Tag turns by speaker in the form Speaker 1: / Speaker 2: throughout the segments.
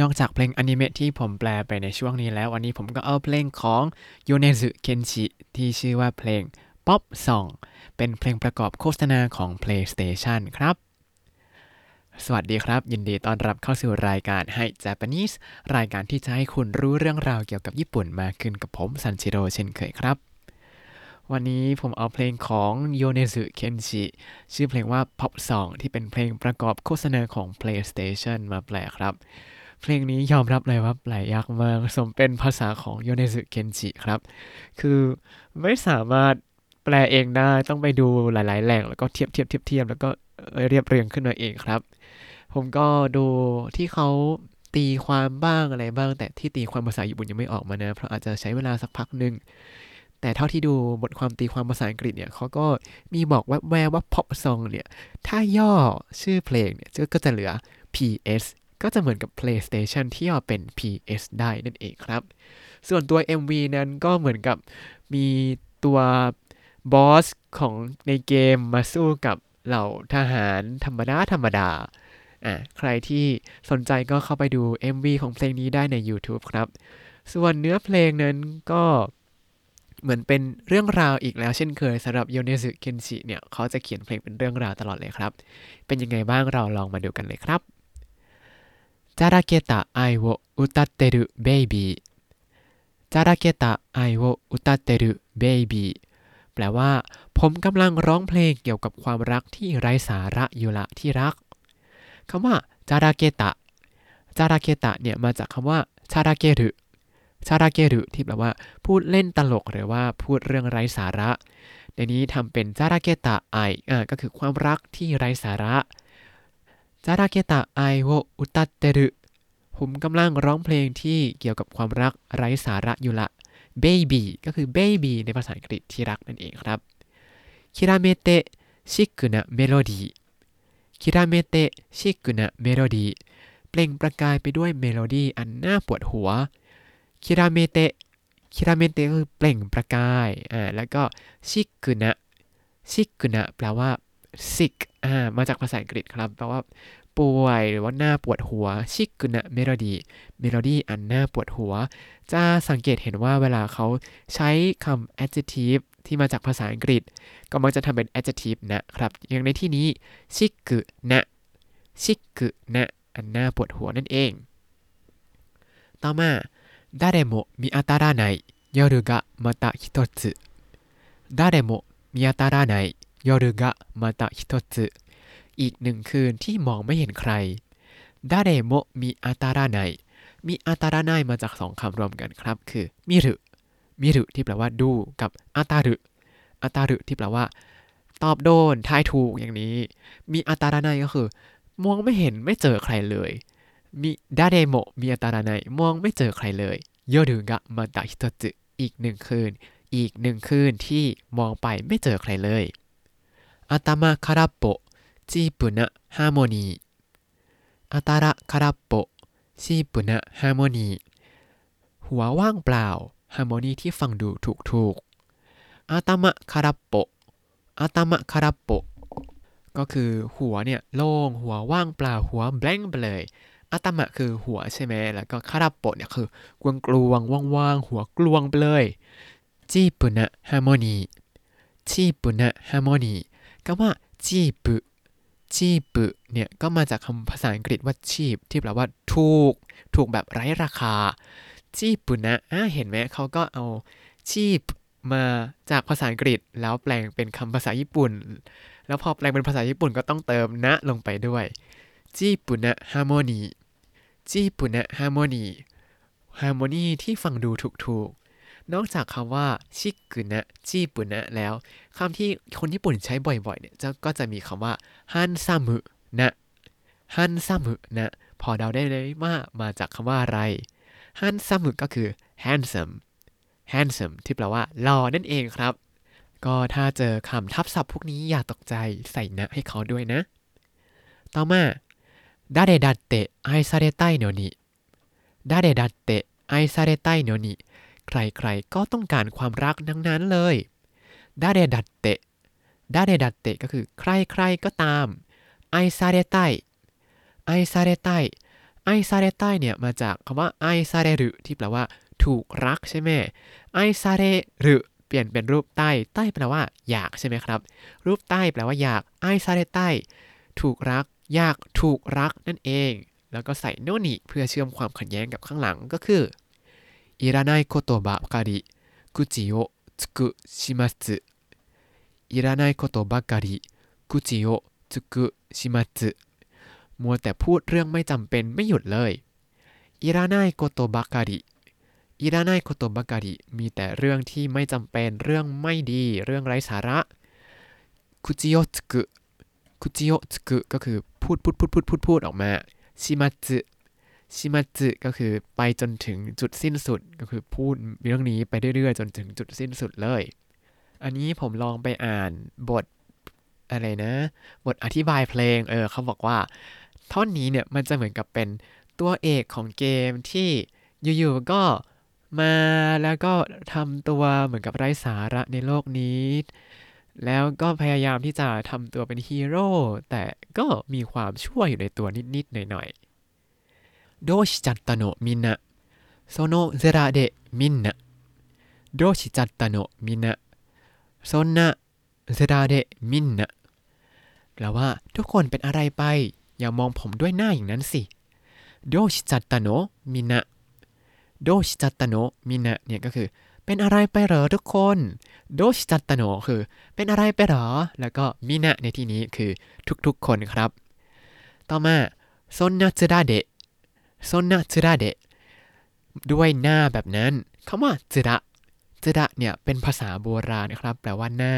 Speaker 1: นอกจากเพลงอนิเมะที่ผมแปลไปในช่วงนี้แล้ว วันนี้ผมก็เอาเพลงของโยเนซึเคนชิที่ชื่อว่าเพลง Pop Song เป็นเพลงประกอบโฆษณาของ PlayStation ครับ สวัสดีครับ ยินดีต้อนรับเข้าสู่รายการ Hi Japanese รายการที่จะให้คุณรู้เรื่องราวเกี่ยวกับญี่ปุ่นมากขึ้นกับผมซันชิโร่เช่นเคยครับ วันนี้ผมเอาเพลงของโยเนซึเคนชิชื่อเพลงว่า Pop Song ที่เป็นเพลงประกอบโฆษณาของ PlayStation มาแปลครับ เพลงนี้ยอมรับเลยว่าแปลยากมากสมเป็นภาษาของโยเนซึเคนชิครับ คือไม่สามารถแปลเองได้ต้องไปดูหลาย ๆ แหล่ง แล้วก็เทียบเทียบเทียบเทียบแล้วก็เรียบเรียงขึ้นมาเองครับ ผมก็ดูที่เขาตีความบ้างอะไรบ้าง แต่ที่ตีความภาษาญี่ปุ่นยังไม่ออกมานะ เพราะอาจจะใช้เวลาสักพักหนึ่งแต่เท่าที่ดูบทความตีความภาษาอังกฤษเนี่ยเขาก็มีบอกว่าแววว่า pop song เนี่ย ถ้าย่อชื่อเพลงเนี่ยก็จะเหลือ PS ก็จะเหมือนกับ PlayStation ที่ย่อเป็น PS ได้นั่นเองครับ ส่วนตัว MV นั้นก็เหมือนกับมีตัวบอสของในเกมมาสู้กับเหล่าทหารธรรมดา ธรรมดา อะ ใครที่สนใจก็เข้าไปดู MV ของเพลงนี้ได้ใน YouTube ครับ ส่วนเนื้อเพลงนั้นก็เหมือนเป็นเรื่องราวอีกแล้วเช่นเคยสำหรับโยเนซึเคนชิเนี่ย เขาจะเขียนเพลงเป็นเรื่องราวตลอดเลยครับ เป็นยังไงบ้างเราลองมาดูกันเลยครับ จาราเกตะไอโวอุตัเตรุเบบีจาราเกตะไอโวอุตัเตรุเบบีแปลว่า ผมกำลังร้องเพลงเกี่ยวกับความรักที่ไร้สาระอยู่ละที่รักคำว่าจาราเกตะจาราเกตะเนี่ยมาจากคำว่าちゃらける ちゃらける ที่แปลว่า พูดเล่นตลกหรือว่าพูดเรื่องไร้สาระ ในนี้ทำเป็นちゃらけた愛 ก็คือความรักที่ไร้สาระ ちゃらけた愛を歌ってる ผมกำลังร้องเพลงที่เกี่ยวกับความรักไร้สาระอยู่ละ baby ก็คือ baby ในภาษาอังกฤษที่รักนั่นเองครับ 煌めいてシックなメロディー 煌めいてシックなメロディー เปล่งประกายไปด้วยเมโลดี้อันน่าปวดหัว煌めいて 煌めいて คือเปล่งประกายอ่าแล้วก็シックな シックな แปลว่า sick อ่ามาจากภาษาอังกฤษครับแปลว่าป่วยหรือว่าหน้าปวดหัวชิกุนะเมโลดี้เมโลดี้อันหน้าปวดหัว จะสังเกตเห็นว่าเวลาเขาใช้คำ adjective ที่มาจากภาษาอังกฤษ ก็มักจะทำเป็น adjective な ครับ อย่างในที่นี้ชิกุนะชิกุนะอันหน้าปวดหัวนั่นเอง ต่อมา 誰も見当たらない夜がまた一つ 誰も見当たらない がまた หนึ่งคืนที่มองไม่เห็นใคร 誰も見当たらない 見当たらない มาจากสองคำรวมกันครับ คือมิรุ見る ที่แปลว่าดูกับ 当たる 当たる ที่แปลว่า ตอบโดนทายถูกอย่างนี้ มีอาตาราไนก็คือมองไม่เห็นไม่เจอใครเลยมี 誰も見当たらない มองไม่เจอใครเลย夜がまた一つ อีกหนึ่งคืน อีกหนึ่งคืนที่มองไปไม่เจอใครเลย อาตมาคาราโปチープなハーモニーあたら空っぽチープなฮาร์โมนีหัวว่างเปล่าฮาร์โมนีที่ฟังดูถูกถูกอาตามะคาราโปอาตามะคาราโปก็คือหัวเนี่ยโล่งหัวว่างเปล่าหัวแบงค์ไปเลยอาตามะคือหัวใช่ไหมแล้วก็คาราโปเนี่ยคือกลวงกลวงว่างๆหัวกลวงไปเลยจีปุนะฮาร์โมนีจีปุนะฮาร์โมนี ก็ว่า チープチープ เนี่ยก็มาจากคำภาษาอังกฤษว่า cheap ที่แปลว่าถูก ถูกแบบไร้ราคาチープな อะเห็นไหมเขาก็เอา cheap มาจากภาษาอังกฤษแล้วแปลงเป็นคำภาษาญี่ปุ่น แล้วพอแปลงเป็นภาษาญี่ปุ่นก็ต้องเติม な ลงไปด้วยチープなハーモニー チープなハーモニー ฮาร์โมนีที่ฟังดูถูก นอกจากคำว่าシックな チープな แล้วคำที่คนญี่ปุ่นใช้บ่อยๆเนี่ยก็จะมีคำว่าฮันซัมุนะฮันซัมุนะพอเดาได้เลยว่ามาจากคำว่าอะไรฮันซัมุก็คือ handsome handsome ที่แปลว่าหล่อนั่นเองครับ ก็ถ้าเจอคำทับศัพท์พวกนี้อย่าตกใจใส่นะให้เขาด้วยนะ ต่อมาดาเดดัตเตะไอซาเรไตโนนิดาเดดัตเตะไอซาเรไตโนนิ ใครๆก็ต้องการความรักดังนั้นเลยดาเดดัตเตะดาเดดัตเตะก็คือใครๆก็ตามไอซาเรไตไอซาเรไตไอซาเรใต้เนี่ยมาจากคำว่าไอซาเรรุที่แปลว่า ถูกรักใช่ไหมไอซาเรรุเปลี่ยนเป็นรูปใต้ใต้แปลว่า อยากใช่ไหมครับ รูปใต้แปลว่าอยากไอซาเรใต้ถูกรัก อยากถูกรักนั่นเอง แล้วก็ใส่โนนิเพื่อเชื่อมความขัดแย้งกับข้างหลังก็คือ อิรานายโคโตบะกาดิกุจิโอつくしますいらないことばかり口をつくしますมัวแต่พูดเรื่องไม่จำเป็นไม่หยุดเลยอิรานายโกโตบาการิอิรานายโกโตบาการิมีแต่เรื่องที่ไม่จำเป็นเรื่องไม่ดี เรื่องไร้สาระคุจิโยตกุคุจิโยตกุก็คือพูดพูดพูดพูดพูดพูดออกมาชิมัตสึ ชิมัตสึก็คือไปจนถึงจุดสิ้นสุดก็คือพูดเรื่องนี้ไปเรื่อยๆ จนถึงจุดสิ้นสุดเลย อันนี้ผมลองไปอ่านบทอะไรนะ บทอธิบายเพลงเออเขาบอกว่า ท่อนนี้เนี่ยมันจะเหมือนกับเป็นตัวเอกของเกมที่อยู่ๆก็มาแล้วก็ทำตัวเหมือนกับไร้สาระในโลกนี้ แล้วก็พยายามที่จะทำตัวเป็นฮีโร่แต่ก็มีความชั่วอยู่ในตัวนิดๆหน่อยๆ どうしちゃったのみんな そんな面で見んな どうしちゃったのみんな そんな面で見んな แปลว่าทุกคนเป็นอะไรไป อย่ามองผมด้วยหน้าอย่างนั้นสิどうしちゃったのみんな どうしちゃったのมินะเนี่ยก็คือเป็นอะไรไปเหรอทุกคนโดชิจัตตโนคือเป็นอะไรไปเหรอ แล้วก็มินะในที่นี้คือทุกๆคนครับ ต่อมาโซนนาซึระเดะ โซนนาซึระเดะด้วยหน้าแบบนั้นคำว่าซึระซึระเนี่ยเป็นภาษาโบราณนะครับ แปลว่าหน้า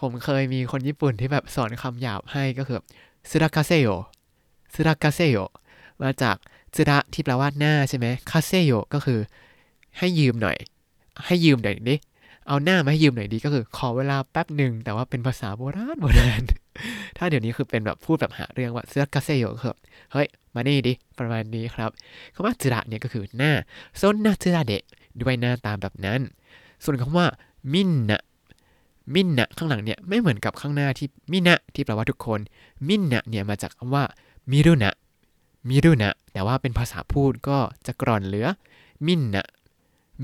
Speaker 1: ผมเคยมีคนญี่ปุ่นที่แบบสอนคำหยาบให้ก็คือซึระคาเซโยซึระคาเซโยมาจากซึระที่แปลว่าหน้าใช่ไหมคาเซโยก็คือ ให้ยืมหน่อย ให้ยืมหน่อยดิเอาหน้ามาให้ยืมหน่อยดีก็คือ ขอเวลาแป๊บหนึ่งแต่ว่าเป็นภาษาโบราณโบราณถ้าเดี๋ยวนี้คือเป็นแบบพูดแบบหาเรื่องว่าซึระคาเซโยคือเฮ้ย มานี่ดิ ประมาณนี้ครับคำว่าซึระเนี่ยก็คือหน้าโซนหน้าซึระเดะด้วยหน้าตามแบบนั้น ส่วนคำว่ามินนะมินนะข้างหลังเนี่ยไม่เหมือนกับข้างหน้าที่มินะที่แปลว่าทุกคน มินนะเนี่ยมาจากคำว่ามิรุนะมิรุนะแต่ว่าเป็นภาษาพูดก็จะกร่อนเหลือ มินนะ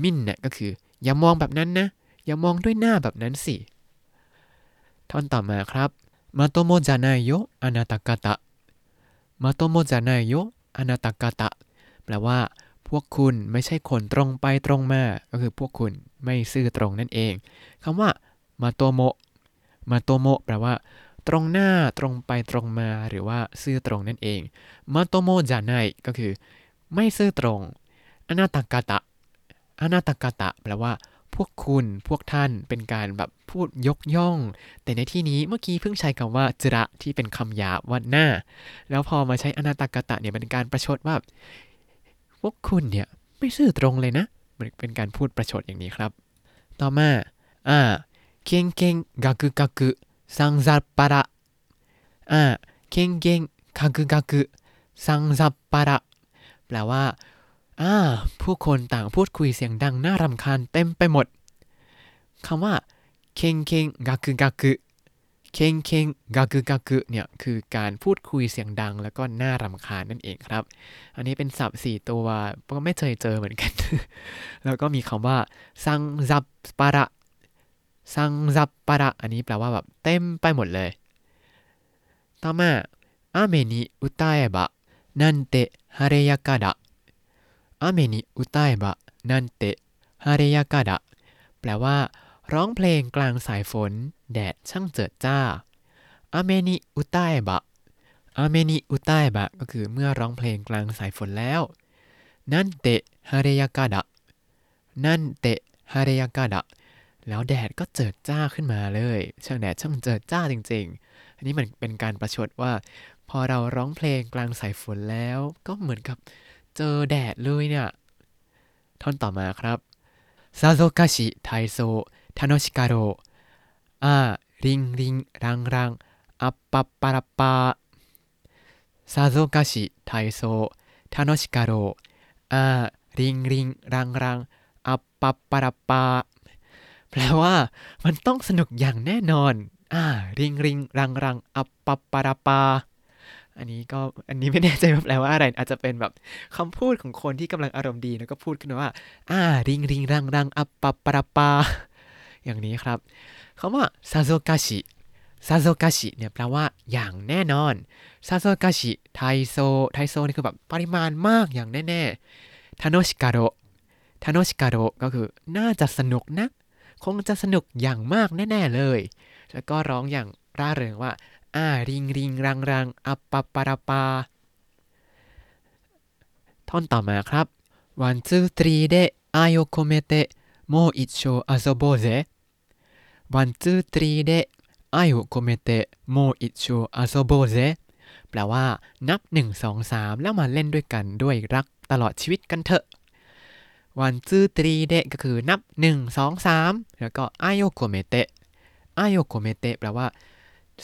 Speaker 1: มินนะก็คือ อย่ามองแบบนั้นนะ อย่ามองด้วยหน้าแบบนั้นสิท่อนต่อมาครับมาโตโมจานายโยอนาตากาตะ มาโตโมจานายโยอนาตากาตะ แปลว่า พวกคุณไม่ใช่คนตรงไปตรงมา ก็คือพวกคุณไม่ซื่อตรงนั่นเองคำว่า まとも まとも แปลว่า ตรงหน้าตรงไปตรงมาหรือว่าซื่อตรงนั่นเองまともじゃない ก็คือ ไม่ซื่อตรงあなた方 あなた方 แปลว่า พวกคุณพวกท่านเป็นการแบบพูดยกย่อง แต่ในที่นี้เมื่อกี้เพิ่งใช้คำว่าจระที่เป็นคำหยาบว่าหน้า แล้วพอมาใช้あなた方 เนี่ยเป็นการประชดว่า พวกคุณเนี่ยไม่ซื่อตรงเลยนะมันเป็นการพูดประชดอย่างนี้ครับ ต่อมาอ่าเก่งเก่งกากุกากุซังซับปะระอ่าเก่งเก่งกากุกากุซังซับปะระแปลว่าอ่าผู้คนต่างพูดคุยเสียงดังน่ารำคาญเต็มไปหมด คำว่าเก่งเก่งกากุกากุเก่งเก่งกากุกากุเนี่ยคือการพูดคุยเสียงดังแล้วก็น่ารำคาญนั่นเองครับ อันนี้เป็นศัพท์สี่ตัวก็ไม่เคยเจอเหมือนกัน แล้วก็มีคำว่าซังซับปะระซังซับปะระอันนี้แปลว่าแบบเต็มไปหมดเลย ต่อมาอาเมนิอุตาเอบะนันเตฮาเรยากาดะอาเมนิอุตาเอบะนันเตฮาเรยากาดะแปลว่า ร้องเพลงกลางสายฝน แดดช่างเจิดจ้าอาเมนิอุตาเอบะอาเมนิอุตาเอบะก็คือเมื่อร้องเพลงกลางสายฝนแล้ว นันเตะฮาเรยากาดะ นันเตะฮาเรยากาดะ แล้วแดดก็เจิดจ้าขึ้นมาเลย ช่างแดดช่างเจิดจ้าจริง ๆ อันนี้มันเป็นการประชดว่า พอเราร้องเพลงกลางสายฝนแล้ว ก็เหมือนกับเจอแดดเลยเนี่ย ท่อนต่อมาครับซาโซกาชิไทโซ ทาโนชิกาโรอาริงริงรังรังอัปปัปปาราปาซาโซกาชิไทโซทาโนชิกาโรอาริงริงรังรังอัปปปปาราปาแปลว่า มันต้องสนุกอย่างแน่นอน อ่า ริงริงรังรังอัปปปาราปา อันนี้ก็ อันนี้ไม่แน่ใจว่าแปลว่าอะไร อาจจะเป็นแบบคำพูดของคนที่กำลังอารมณ์ดีแล้วก็พูดขึ้นว่า อ่า ริงริงรังรังอัปปะปะปา อย่างนี้ครับคำว่าซาโซกาชิซาโซกาชิเนี่ยแปลว่าอย่างแน่นอนซาโซกาชิไทโซไทโซนี่คือแบบปริมาณมากอย่างแน่ๆทาโนชิกาโรทาโนชิกาโรก็คือน่าจะสนุกนะ คงจะสนุกอย่างมากแน่ๆเลย แล้วก็ร้องอย่างร่าเริงว่าอ่าริงริงรังรังอัปปะปะราปาท่อนต่อมาครับวันツースリーで愛を込めてもう一生遊ぼうぜ วันจื้อตรีเดะไอโอโคเมเตะโมอิชูอาโซโบเซแปลว่านับ 1 2 3 แล้วมาเล่นด้วยกันด้วยรักตลอดชีวิตกันเถอะワンツースリーで ก็คือนับ 1 2 3 แล้วก็愛を込めて 愛を込めて แปลว่า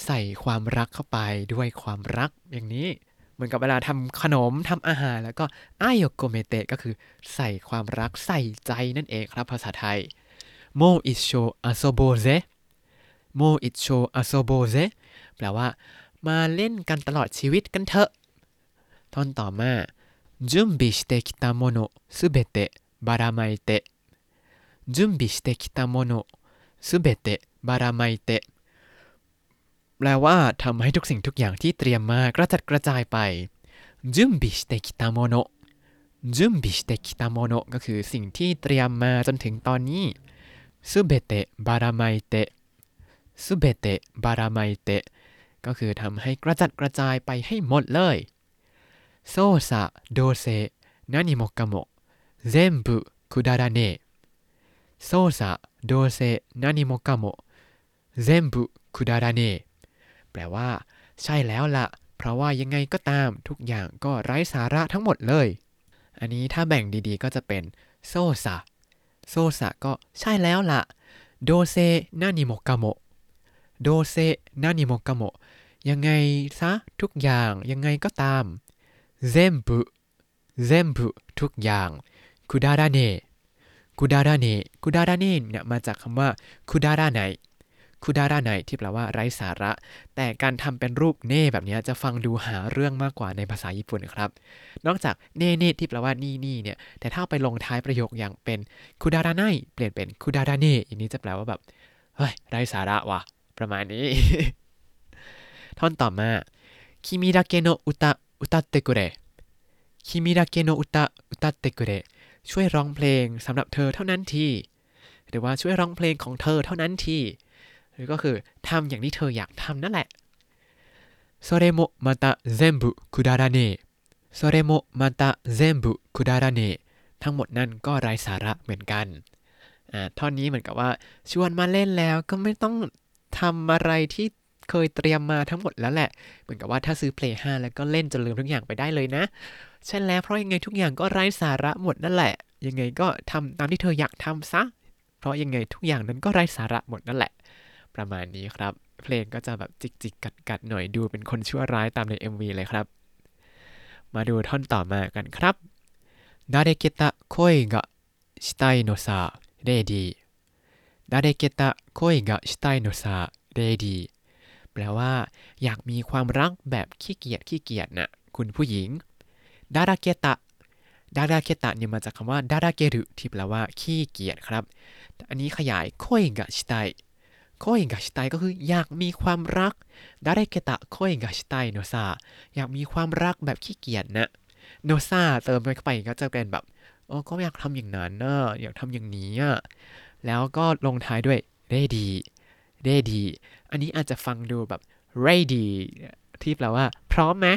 Speaker 1: ใส่ความรักเข้าไปด้วยความรักอย่างนี้เหมือนกับเวลาทำขนมทำอาหาร แล้วก็愛を込めて ก็คือใส่ความรักใส่ใจนั่นเองครับภาษาไทย もう一生遊ぼうぜ もう一生遊ぼうぜ แปลว่า มาเล่นกันตลอดชีวิตกันเถอะ ท่อนต่อมา 準備してきたもの全てばら撒いて 準備してきたもの全てばら撒いて แปลว่าทำให้ทุกสิ่งทุกอย่างที่เตรียมมากระจัดกระจายไป準備してきたもの 準備してきたもの ก็คือสิ่งที่เตรียมมาจนถึงตอนนี้ 全てばら撒いて 全てばら撒いて ก็คือทำให้กระจัดกระจายไปให้หมดเลย そうさどうせ何もかも全部くだらねえそうさどうせ何もかも全部くだらねえ แปลว่า ใช่แล้วล่ะ เพราะว่ายังไงก็ตามทุกอย่างก็ไร้สาระทั้งหมดเลย อันนี้ถ้าแบ่งดีๆก็จะเป็นそうさ そうさ ก็ใช่แล้วละ どうせ何もかもどうせ何もかも ยังไงซะทุกอย่างยังไงก็ตามเซมบุเซมบุทุกอย่างคุดาราเนคุดาราเนคุดาราเนเนี่ยมาจากคำว่าคุดาราไหน คุดาระไนที่แปลว่าไร้สาระ แต่การทำเป็นรูปเน่แบบนี้จะฟังดูหาเรื่องมากกว่าในภาษาญี่ปุ่นครับ นอกจากเน่เน่ที่แปลว่านี่นี่เนี่ย แต่ถ้าไปลงท้ายประโยคอย่างเป็นคุดาระไนเปลี่ยนเป็นคุดาระเน่อย่างนี้จะแปลว่าแบบเฮ้ยไร้สาระว่ะ ประมาณนี้ ท่อนต่อมาคิมิดาเกโนอุตะอุตะเตกุเรคิมิดาเกโนอุตะอุตะเตกุเรช่วยร้องเพลงสำหรับเธอเท่านั้นทีหรือว่าช่วยร้องเพลงของเธอเท่านั้นทีก็คือทำอย่างที่เธออยากทำนั่นแหละそれもまた全部くだらねえそれもまた全部くだらねえทั้งหมดนั่นก็ไร้สาระเหมือนกันอ่าท่อนนี้เหมือนกับว่า ชวนมาเล่นแล้วก็ไม่ต้องทำอะไรที่เคยเตรียมมาทั้งหมดแล้วแหละ เหมือนกับว่าถ้าซื้อ Play 5 แล้วก็เล่นจนลืมทุกอย่างไปได้เลยนะใช่แล้วเพราะยังไงทุกอย่างก็ไร้สาระหมดนั่นแหละ ยังไงก็ทำตามที่เธออยากทำซะ เพราะยังไงทุกอย่างนั้นก็ไร้สาระหมดนั่นแหละ ประมาณนี้ครับ เพลงก็จะแบบจิกจิกกัดกัดหน่อยดูเป็นคนชั่วร้ายตามใน MV เลยครับ มาดูท่อนต่อมากันครับดาเรเกตะโคยกะชิไตโนซาเรดีดเรเกตะโคยกะชไตโนซาเรดีแปลว่า อยากมีความรักแบบขี้เกียจขี้เกียจนะคุณผู้หญิงดาราเกตะดาราเกตะเนี่ยมาจากคำว่าดาราเกรุที่แปลว่าขี้เกียจครับ อันนี้ขยายโคยกะชไต โคยกะชิไตก็คืออยากมีความรักดาราเกตะโคยกะชิไตโนซาอยากมีความรักแบบขี้เกียจนะโนซาเติมไปเข้าไปก็จะเป็นแบบโอ้ก็อยากทำอย่างนั้นนะอยากทำอย่างนี้อะแล้วก็ลงท้ายด้วยเรดีเรดีอันนี้อาจจะฟังดูแบบ ready ที่แปลว่า พร้อมไหม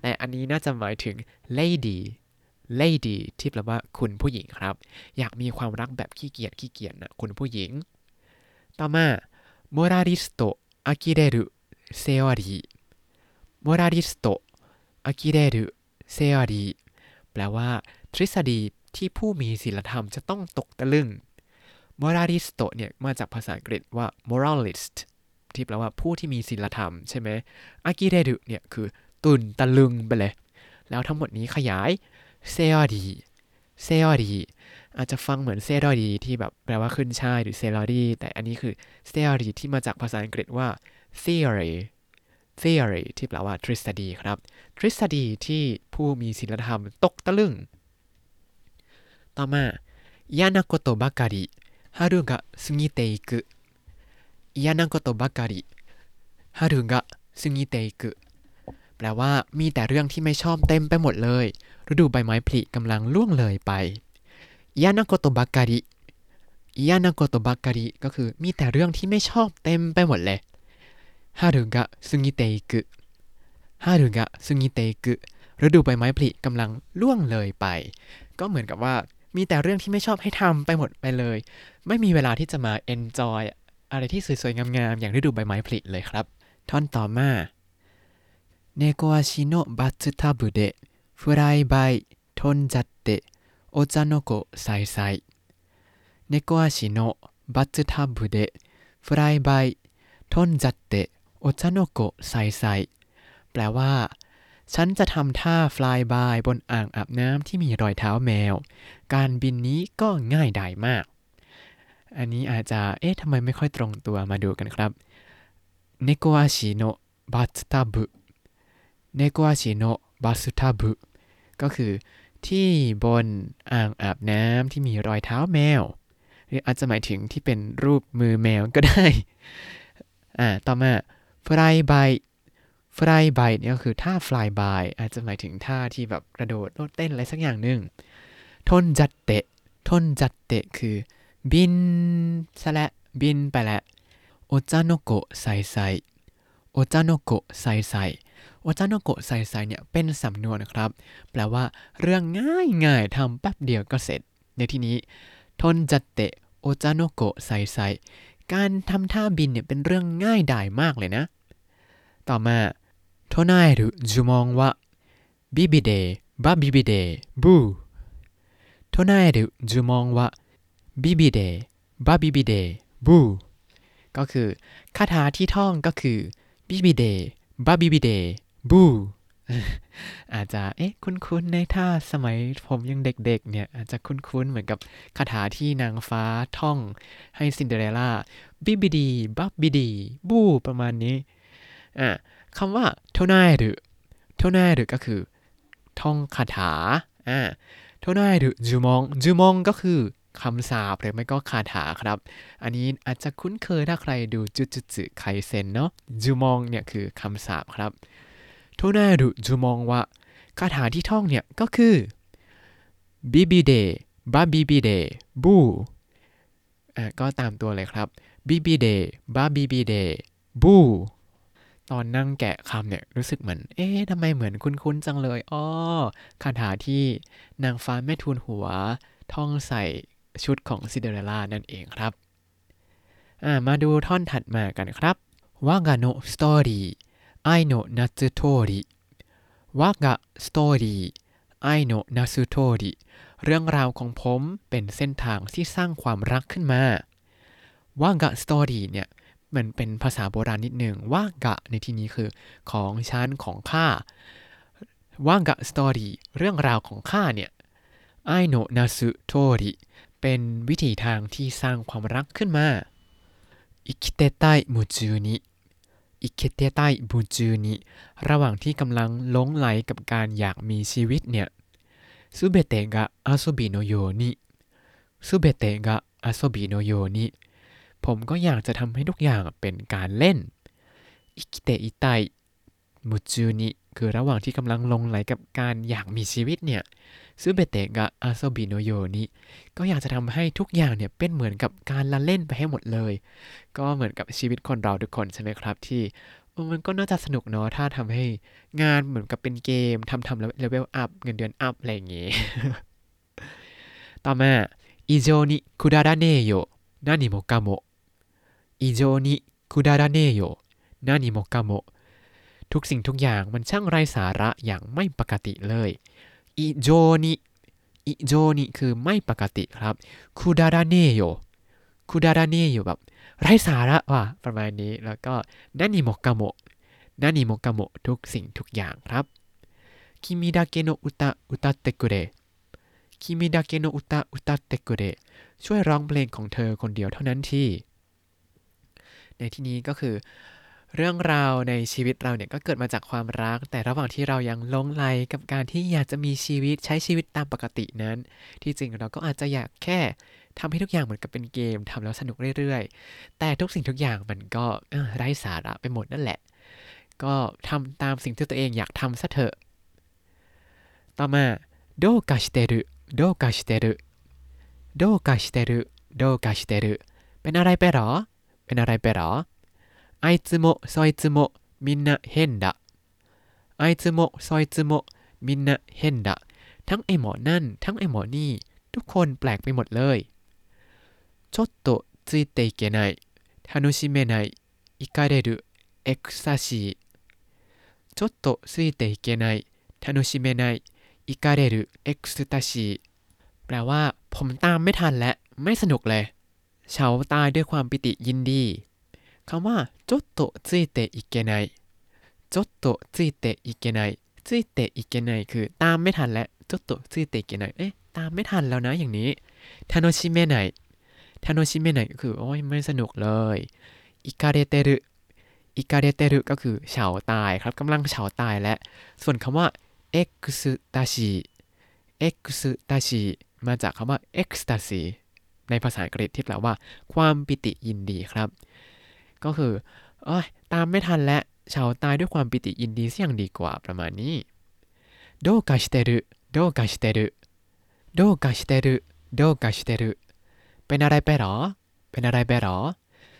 Speaker 1: แต่อันนี้น่าจะหมายถึง lady lady ที่แปลว่าคุณผู้หญิงครับ อยากมีความรักแบบขี้เกียจขี้เกียจนะคุณผู้หญิง ต่อมา moralisto akireru theory moralisto akireru theory แปลว่า ทฤษฎีที่ผู้มีศีลธรรมจะต้องตกตะลึง moralisto เนี่ย มาจากภาษาอังกฤษว่า moralist ที่แปลว่าผู้ที่มีศีลธรรมใช่ไหมอากิเรดุเนี่ย คือตุนตะลึงไปเลย แล้วทั้งหมดนี้ขยายเซอรี เซอรดีอาจจะฟังเหมือนเซอรดีที่แบบแปลว่าขึ้นช่าหรือเซอรดีแต่อันนี้คือเซอรดีที่มาจากภาษาอังกฤษว่า theory theory ที่แปลว่าทฤษฎีครับ ทฤษฎีที่ผู้มีศีลธรรมตกตะลึง ต่อมายานาโกโตบาการิฮารุกะสุงิเตอิกุแปลว่ามีแต่เรื่องที่ไม่ชอบเต็มไปหมดเลย ฤดูใบไม้ผลิกำลังล่วงเลยไปยานาโกโตบาการิยานาโกโตบาการิก็คือมีแต่เรื่องที่ไม่ชอบเต็มไปหมดเลยฮารุกะซึงิเตะกุฮารุกะซึงิเตะกุฤดูใบไม้ผลิกำลังล่วงเลยไป ก็เหมือนกับว่ามีแต่เรื่องที่ไม่ชอบให้ทำไปหมดไปเลย ไม่มีเวลาที่จะมาเอนจอยอะไรที่สวยๆ งามๆ อย่างฤดูใบไม้ผลิเลยครับ ท่อนต่อมาเนโกะชิโนบัตสึทาบุเดะ フライバイ飛んじゃってお茶の子さいさい猫足のバスタブでフライバイ飛んじゃってお茶の子さいさいแปลว่า ฉันจะทำท่า fly by บนอ่างอาบน้ำที่มีรอยเท้าแมว การบินนี้ก็ง่ายดายมาก อันนี้อาจจะ เอ๊ะทำไมไม่ค่อยตรงตัวมาดูกันครับเนโกอาชิโนะบัสตาบุเนโ ก็คือที่บนอ่างอาบน้ำที่มีรอยเท้าแมว หรืออาจจะหมายถึงที่เป็นรูปมือแมวก็ได้อ่าต่อมา fly by fly by เนี่ยก็คือท่า fly by อาจจะหมายถึงท่าที่แบบกระโดดโลดเต้นอะไรสักอย่างหนึ่ง飛んじゃって飛んじゃって คือ บินซะและบินไปแล้วお茶の子さいさいお茶の子さいさい お茶の子さいさい เนี่ยเป็นสำนวนนะครับ แปลว่าเรื่องง่ายง่ายทำแป๊บเดียวก็เสร็จ ในที่นี้飛んじゃってお茶の子さいさい การทำท่าบินเนี่ยเป็นเรื่องง่ายดายมากเลยนะ ต่อมา唱える呪文はビビデバビビデブー唱える呪文はビビデバビビデブー ก็คือคาถาที่ท่องก็คือビビデ バビビデブー อาจจะเอ๊ะคุ้นๆในท่าสมัยผมยังเด็กๆเนี่ย อาจจะคุ้นๆเหมือนกับคาถาที่นางฟ้าท่องให้ซินเดอเรลล่า Bibbidi Bobbidi Boo ประมาณนี้อะคำว่าโทนายหรือโทนายหรือก็คือ ท่องคาถาอ่าโทนายหรือจูมองจูมองก็คือ คำสาปหรือไม่ก็คาถาครับ อันนี้อาจจะคุ้นเคยถ้าใครดูจุจุจุไคเซนเนาะจูมองเนี่ยคือคำสาปครับโทนายหรือจูมองว่าคาถาที่ท่องเนี่ยก็คือบิบิเดบาบิบิเดบูอ่าก็ตามตัวเลยครับビビデバビビデブー ตอนนั่งแกะคำเนี่ยรู้สึกเหมือน เอ๊ะทำไมเหมือนคุ้นๆจังเลยอ้อคาถาที่นางฟ้าแม่ทูลหัว ท่องใส่ ชุดของซินเดอเรลล่านั่นเองครับ มาดูท่อนถัดมากันครับ我がのストーリー愛に則り我がストーリー愛に則り เรื่องราวของผมเป็นเส้นทางที่สร้างความรักขึ้นมาวากาสตอรี่เนี่ยมือนเป็นภาษาโบราณนิดหนึ่งว่ากะในที่นี้คือของฉันของข้าว่ากะสตอรี่เรื่องราวของข้าเนี่ยไอโนนาสุโทริ เป็นวิธีทางที่สร้างความรักขึ้นมาอิคิเตไตมูจูนิอิคิเตไตมูจูนิระหว่างที่กำลังหลงไหลกับการอยากมีชีวิตเนี่ย全てが遊びのように全てが遊びのように ผมก็อยากจะทำให้ทุกอย่างเป็นการเล่น生きていたい夢中に คือระหว่างที่กำลังหลงใหลกับการอยากมีชีวิตเนี่ย全てが遊びのように ก็อยากจะทำให้ทุกอย่างเนี่ยเป็นเหมือนกับการละเล่นไปให้หมดเลย ก็เหมือนกับชีวิตคนเราทุกคนใช่ไหมครับที่มันก็น่าจะสนุกเนาะถ้าทำให้งานเหมือนกับเป็นเกมทำทำแล้ว level up เงินเดือน up อะไรอย่างงี้ ต่อมา異常にくだらねえよ何もかも異常にくだらねえよ何もかも ทุกสิ่งทุกอย่างมันช่างไร้สาระอย่างไม่ปกติเลย異常に異常に คือไม่ปกติครับくだらねえよくだらねえよ แบบไร้สาระว่ะประมาณนี้แล้วก็何もかも何もかも ทุกสิ่งทุกอย่างครับ君だけの歌歌ってくれ君だけの歌歌ってくれ ช่วยร้องเพลงของเธอคนเดียวเท่านั้นที่ ในที่นี้ก็คือ เรื่องราวในชีวิตเราเนี่ยก็เกิดมาจากความรัก แต่ระหว่างที่เรายังหลงใหลกับการที่อยากจะมีชีวิตใช้ชีวิตตามปกตินั้น ที่จริงเราก็อาจจะอยากแค่ทำให้ทุกอย่างเหมือนกับเป็นเกมทำแล้วสนุกเรื่อยๆ แต่ทุกสิ่งทุกอย่างมันก็ไร้สาระไปหมดนั่นแหละ ก็ทำตามสิ่งที่ตัวเองอยากทำซะเถอะ ต่อมาโดกาชิเตรุโดกาชิเตรุโดกาชิเตรุโดกาชิเป็นอะไรไปหรอ เป็นอะไรไปหรอ あいつもそいつもみんな変だあいつもそいつもみんな変だทั้งไอหมอนั่น ทั้งไอหมอนี่ ทุกคนแปลกไปหมดเลยちょっとついていけない楽しめないイカれるエクサシーちょっとついていけない楽しめないイカれるエクスタシーแปลว่า ผมตามไม่ทันและไม่สนุกเลยเฉาตายด้วยความปิติยินดี คำว่าちょっとついていけないちょっとついていけないついていけないคือตามไม่ทันและちょっとついていけないเอ๊ะตามไม่ทันแล้วนะอย่างนี้楽しめない楽しめないก็คือ โอ้ยไม่สนุกเลยอิคาเรเตรุอิคาเรเตรุก็คือเฉาตายครับกำลังเฉาตายและ ส่วนคำว่าเอ็กซ์ตาชีเอ็กซ์ตาชีมาจากคำว่า ecstasy ในภาษาอังกฤษที่แปลว่า ความปิติยินดีครับ ก็คือเอ้ยตามไม่ทันและเฉาตายด้วยความปิติยินดีเสียงดีกว่าประมาณนี้どうかしてるどうかしてるどうかしてるどうかしてるเป็นอะไรไปหรอ เป็นอะไรไปหรอ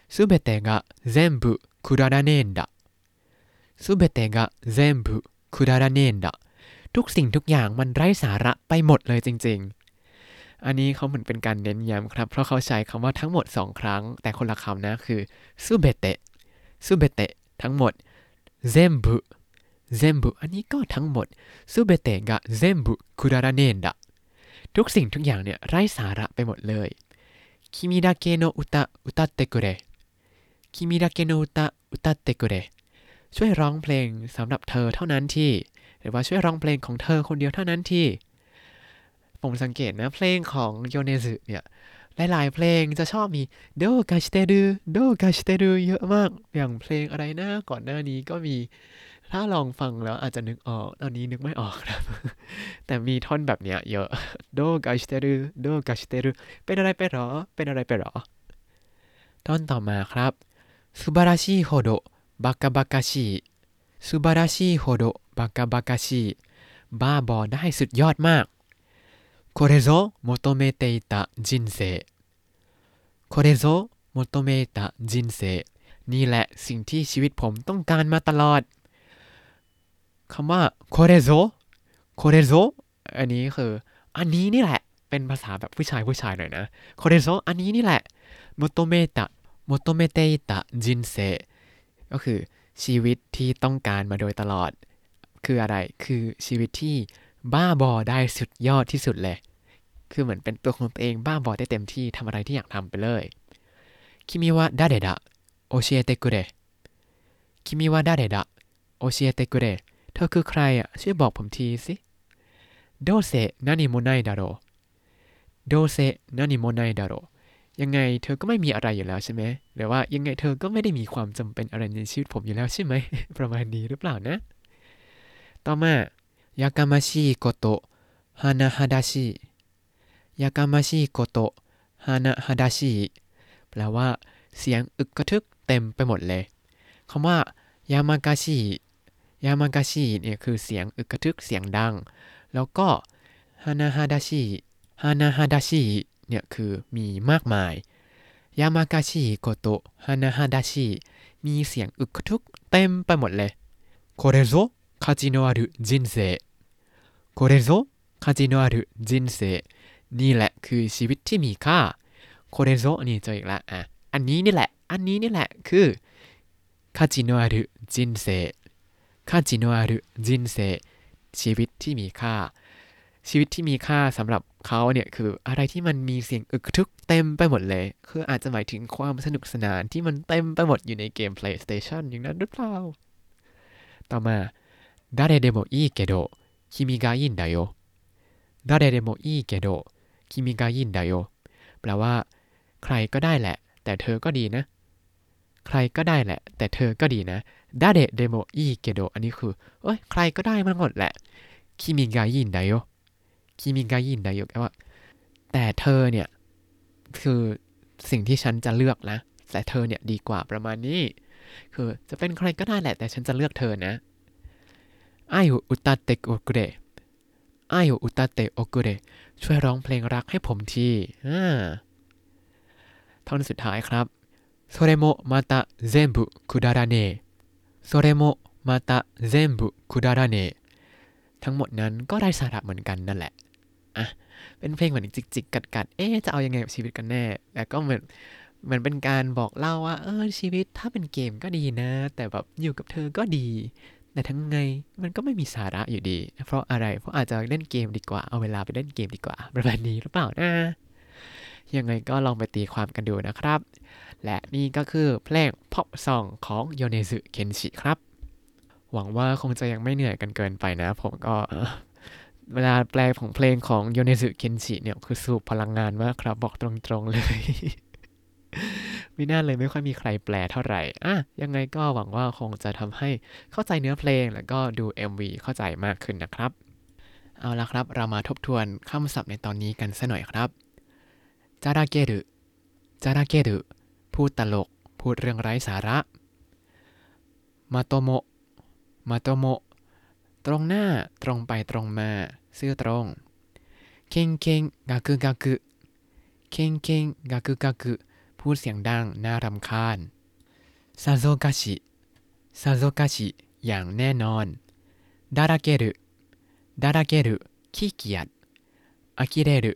Speaker 1: すべてが全部くだらねえんだすべてが全部くだらねえんだทุกสิ่งทุกอย่างมันไร้สาระไปหมดเลยจริง ๆ อันนี้เขาเหมือนเป็นการเน้นย้ำครับ เพราะเขาใช้คำว่าทั้งหมดสองครั้ง แต่คนละคำนะคือซูเบเตะซูเบเตะทั้งหมดเซมบุเซมบุอันนี้ก็ทั้งหมด全てが全部くだらねえんだ ทุกสิ่งทุกอย่างเนี่ยไร้สาระไปหมดเลย君だけの歌歌ってくれ君だけの歌歌ってくれ ช่วยร้องเพลงสำหรับเธอเท่านั้นที่ หรือว่าช่วยร้องเพลงของเธอคนเดียวเท่านั้นที่ ผมสังเกตนะ เพลงของโยเนซึเนี่ยหลายๆเพลงจะชอบมีโดกาชิเตรุโดกาชิเตรุเยอะมาก อย่างเพลงอะไรนะก่อนหน้านี้ก็มี ถ้าลองฟังแล้วอาจจะนึกออก ตอนนี้นึกไม่ออกครับแต่มีท่อนแบบเนี้ยเยอะโดกาชิเตรุโดกาชิเตรุเป็นอะไรไปหรอ เป็นอะไรไปหรอ ท่อนต่อมาครับสุบาราชิโฮโดบากาบากาชิสุบาราชิโฮโดบากาบากาชิบ้าบอได้สุดยอดมาก これぞ求めていた人生これぞ求めた人生นี่แหละสิ่งที่ชีวิตผมต้องการมาตลอดคำว่าこれぞこれぞอันนี้คือ อันนี้นี่แหละ เป็นภาษาแบบผู้ชายผู้ชายหน่อยนะこれぞอันนี้นี่แหละ求めた求めていた人生ก็คือชีวิตที่ต้องการมาโดยตลอด คืออะไรคือชีวิตที่ บ้าบอได้สุดยอดที่สุดเลย คือเหมือนเป็นตัวของตัวเองบ้าบอได้เต็มที่ทำอะไรที่อยากทำไปเลย君は誰だ教えてくれ君は誰だ教えてくれเธอคือใครอะช่วยบอกผมทีสิどうせ何もないだろどうせ何もないだろยังไงเธอก็ไม่มีอะไรอยู่แล้วใช่ไหมหรือว่ายังไงเธอก็ไม่ได้มีความจำเป็นอะไรในชีวิตผมอยู่แล้วใช่ไหม ประมาณนี้หรือเปล่านะ ต่อมา やかましいこと甚だしいやかましいこと甚だしいแปลว่า เสียงอึกกระทึกเต็มไปหมดเลยคำว่ายามากาชิยามากาชิเนี่ยคือเสียงอึกกระทึกเสียงดัง แล้วก็ฮานาฮาดาชิฮานาฮาดาชิเนี่ยคือมีมากมายยามากาชิโกโตฮานาฮาดาชิมีเสียงอึกกระทึกเต็มไปหมดเลยこれぞ 価値のある人生これぞ価値のある人生นี่แหละคือชีวิตที่มีค่าโคเรโซนี่เจออีกแล้วอ่ะ อันนี้นี่แหละ อันนี้นี่แหละคือ価値のある人生価値のある人生ชีวิตที่มีค่า ชีวิตที่มีค่าสำหรับเขาเนี่ยคืออะไรที่มันมีเสียงอึกทึกเต็มไปหมดเลย คืออาจจะหมายถึงความสนุกสนานที่มันเต็มไปหมดอยู่ในเกม PlayStation อย่างนั้นหรือเปล่า ต่อมา 誰でもいいけど君がいいんだよ誰でもいいけど君がいいんだよแปลว่า ใครก็ได้แหละ แต่เธอก็ดีนะ ใครก็ได้แหละ แต่เธอก็ดีนะดาเดเดโมอีเกโดอันนี้คือเอ้ยใครก็ได้มันหมดแหละคิมิกายินไดโยคิมิกายินไดโยแปลว่า แต่เธอเนี่ย คือสิ่งที่ฉันจะเลือกนะ แต่เธอเนี่ยดีกว่าประมาณนี้ คือจะเป็นใครก็ได้แหละ แต่ฉันจะเลือกเธอนะ อายุอุตาเตโอกุเรอายุอุตาเตโอกุเรช่วยร้องเพลงรักให้ผมทีอ่าท่อนสุดท้ายครับそれもまた全部くだらねえそれもまた全部くだらねえทั้งหมดนั้นก็ได้สาระเหมือนกันนั่นแหละ อ่ะ เป็นเพลงเหมือนจิกจิกกัดกัดเอ๊ะจะเอายังไงกับชีวิตกันแน่ แล้วก็เหมือนเหมือนเป็นการบอกเล่าว่า เออชีวิตถ้าเป็นเกมก็ดีนะ แต่แบบอยู่กับเธอก็ดี แต่ทั้งไงมันก็ไม่มีสาระอยู่ดี เพราะอะไร เพราะอาจจะเล่นเกมดีกว่า เอาเวลาไปเล่นเกมดีกว่า ประมาณนี้หรือเปล่านะ ยังไงก็ลองไปตีความกันดูนะครับ และนี่ก็คือเพลง Pop Song ของโยเนซึเคนชิครับ หวังว่าคงจะยังไม่เหนื่อยกันเกินไปนะ ผมก็เวลาแปลของเพลงของโยเนซึเคนชิเนี่ยคือสูบพลังงานมากครับ บอกตรงๆเลย ม่น่าเลยไม่ค่อยมีใครแปลเท่าไหร่อะยังไงก็หวังว่าคงจะทำให้เข้าใจเนื้อเพลง แล้วก็ดู MV เข้าใจมากขึ้นนะครับ เอาละครับ เรามาทบทวนคำศัพท์ในตอนนี้กันสัหน่อยครับจาราเกรุจาราเกรุพูดตลก พูดเรื่องไร้สาระまともまともตรงหน้าตรงไปตรงมา ซื่อตรงเคงเคงกากุกากุเคงเคงกากุกากุ พูดเสียงดังน่ารำคาญさぞかしさぞかしอย่างแน่นอนだらけるだらけるขี้เกียจอากิเรรุ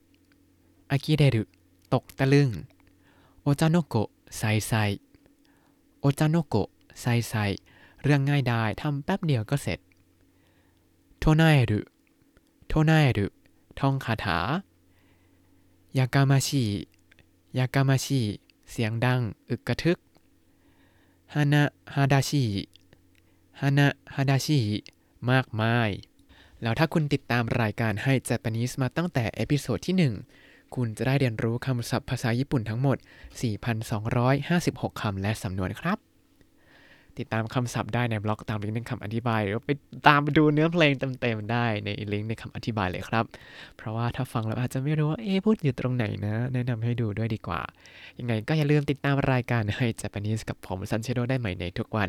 Speaker 1: อากิเรรุตกตะลึงお茶の子さいさいお茶の子さいさいเรื่องง่ายดายทำแป๊บเดียวก็เสร็จ唱える唱えるท่องคาถาやかましいやかましい เสียงดังอึกกระทึก甚だしい甚だしいมากมาย แล้วถ้าคุณติดตามรายการให้ Japanese มาตั้งแต่ episode ที่ 1 คุณจะได้เรียนรู้คำศัพท์ภาษาญี่ปุ่นทั้งหมด 4,256 คำและสำนวนครับ ติดตามคำศัพท์ได้ในบล็อกตามลิงก์ในคำอธิบาย หรือไปตามไปดูเนื้อเพลงเต็มๆได้ในลิงก์ในคำอธิบายเลยครับ เพราะว่าถ้าฟังแล้วอาจจะไม่รู้ว่าเอ๊พูดอยู่ตรงไหนนะ แนะนำให้ดูด้วยดีกว่า ยังไงก็อย่าลืมติดตามรายการให้ Japanese กับผมซันเชโดได้ใหม่ในทุกวัน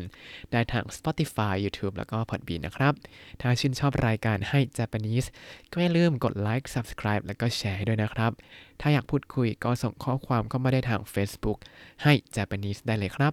Speaker 1: ได้ทาง Spotify YouTube แล้วก็ Podbean นะครับ ถ้าชื่นชอบรายการให้ Japanese ก็อย่าลืมกดไลค์ Subscribe แล้วก็แชร์ให้ด้วยนะครับ ถ้าอยากพูดคุยก็ส่งข้อความเข้ามาได้ทาง Facebook ให้ Japanese ได้เลยครับ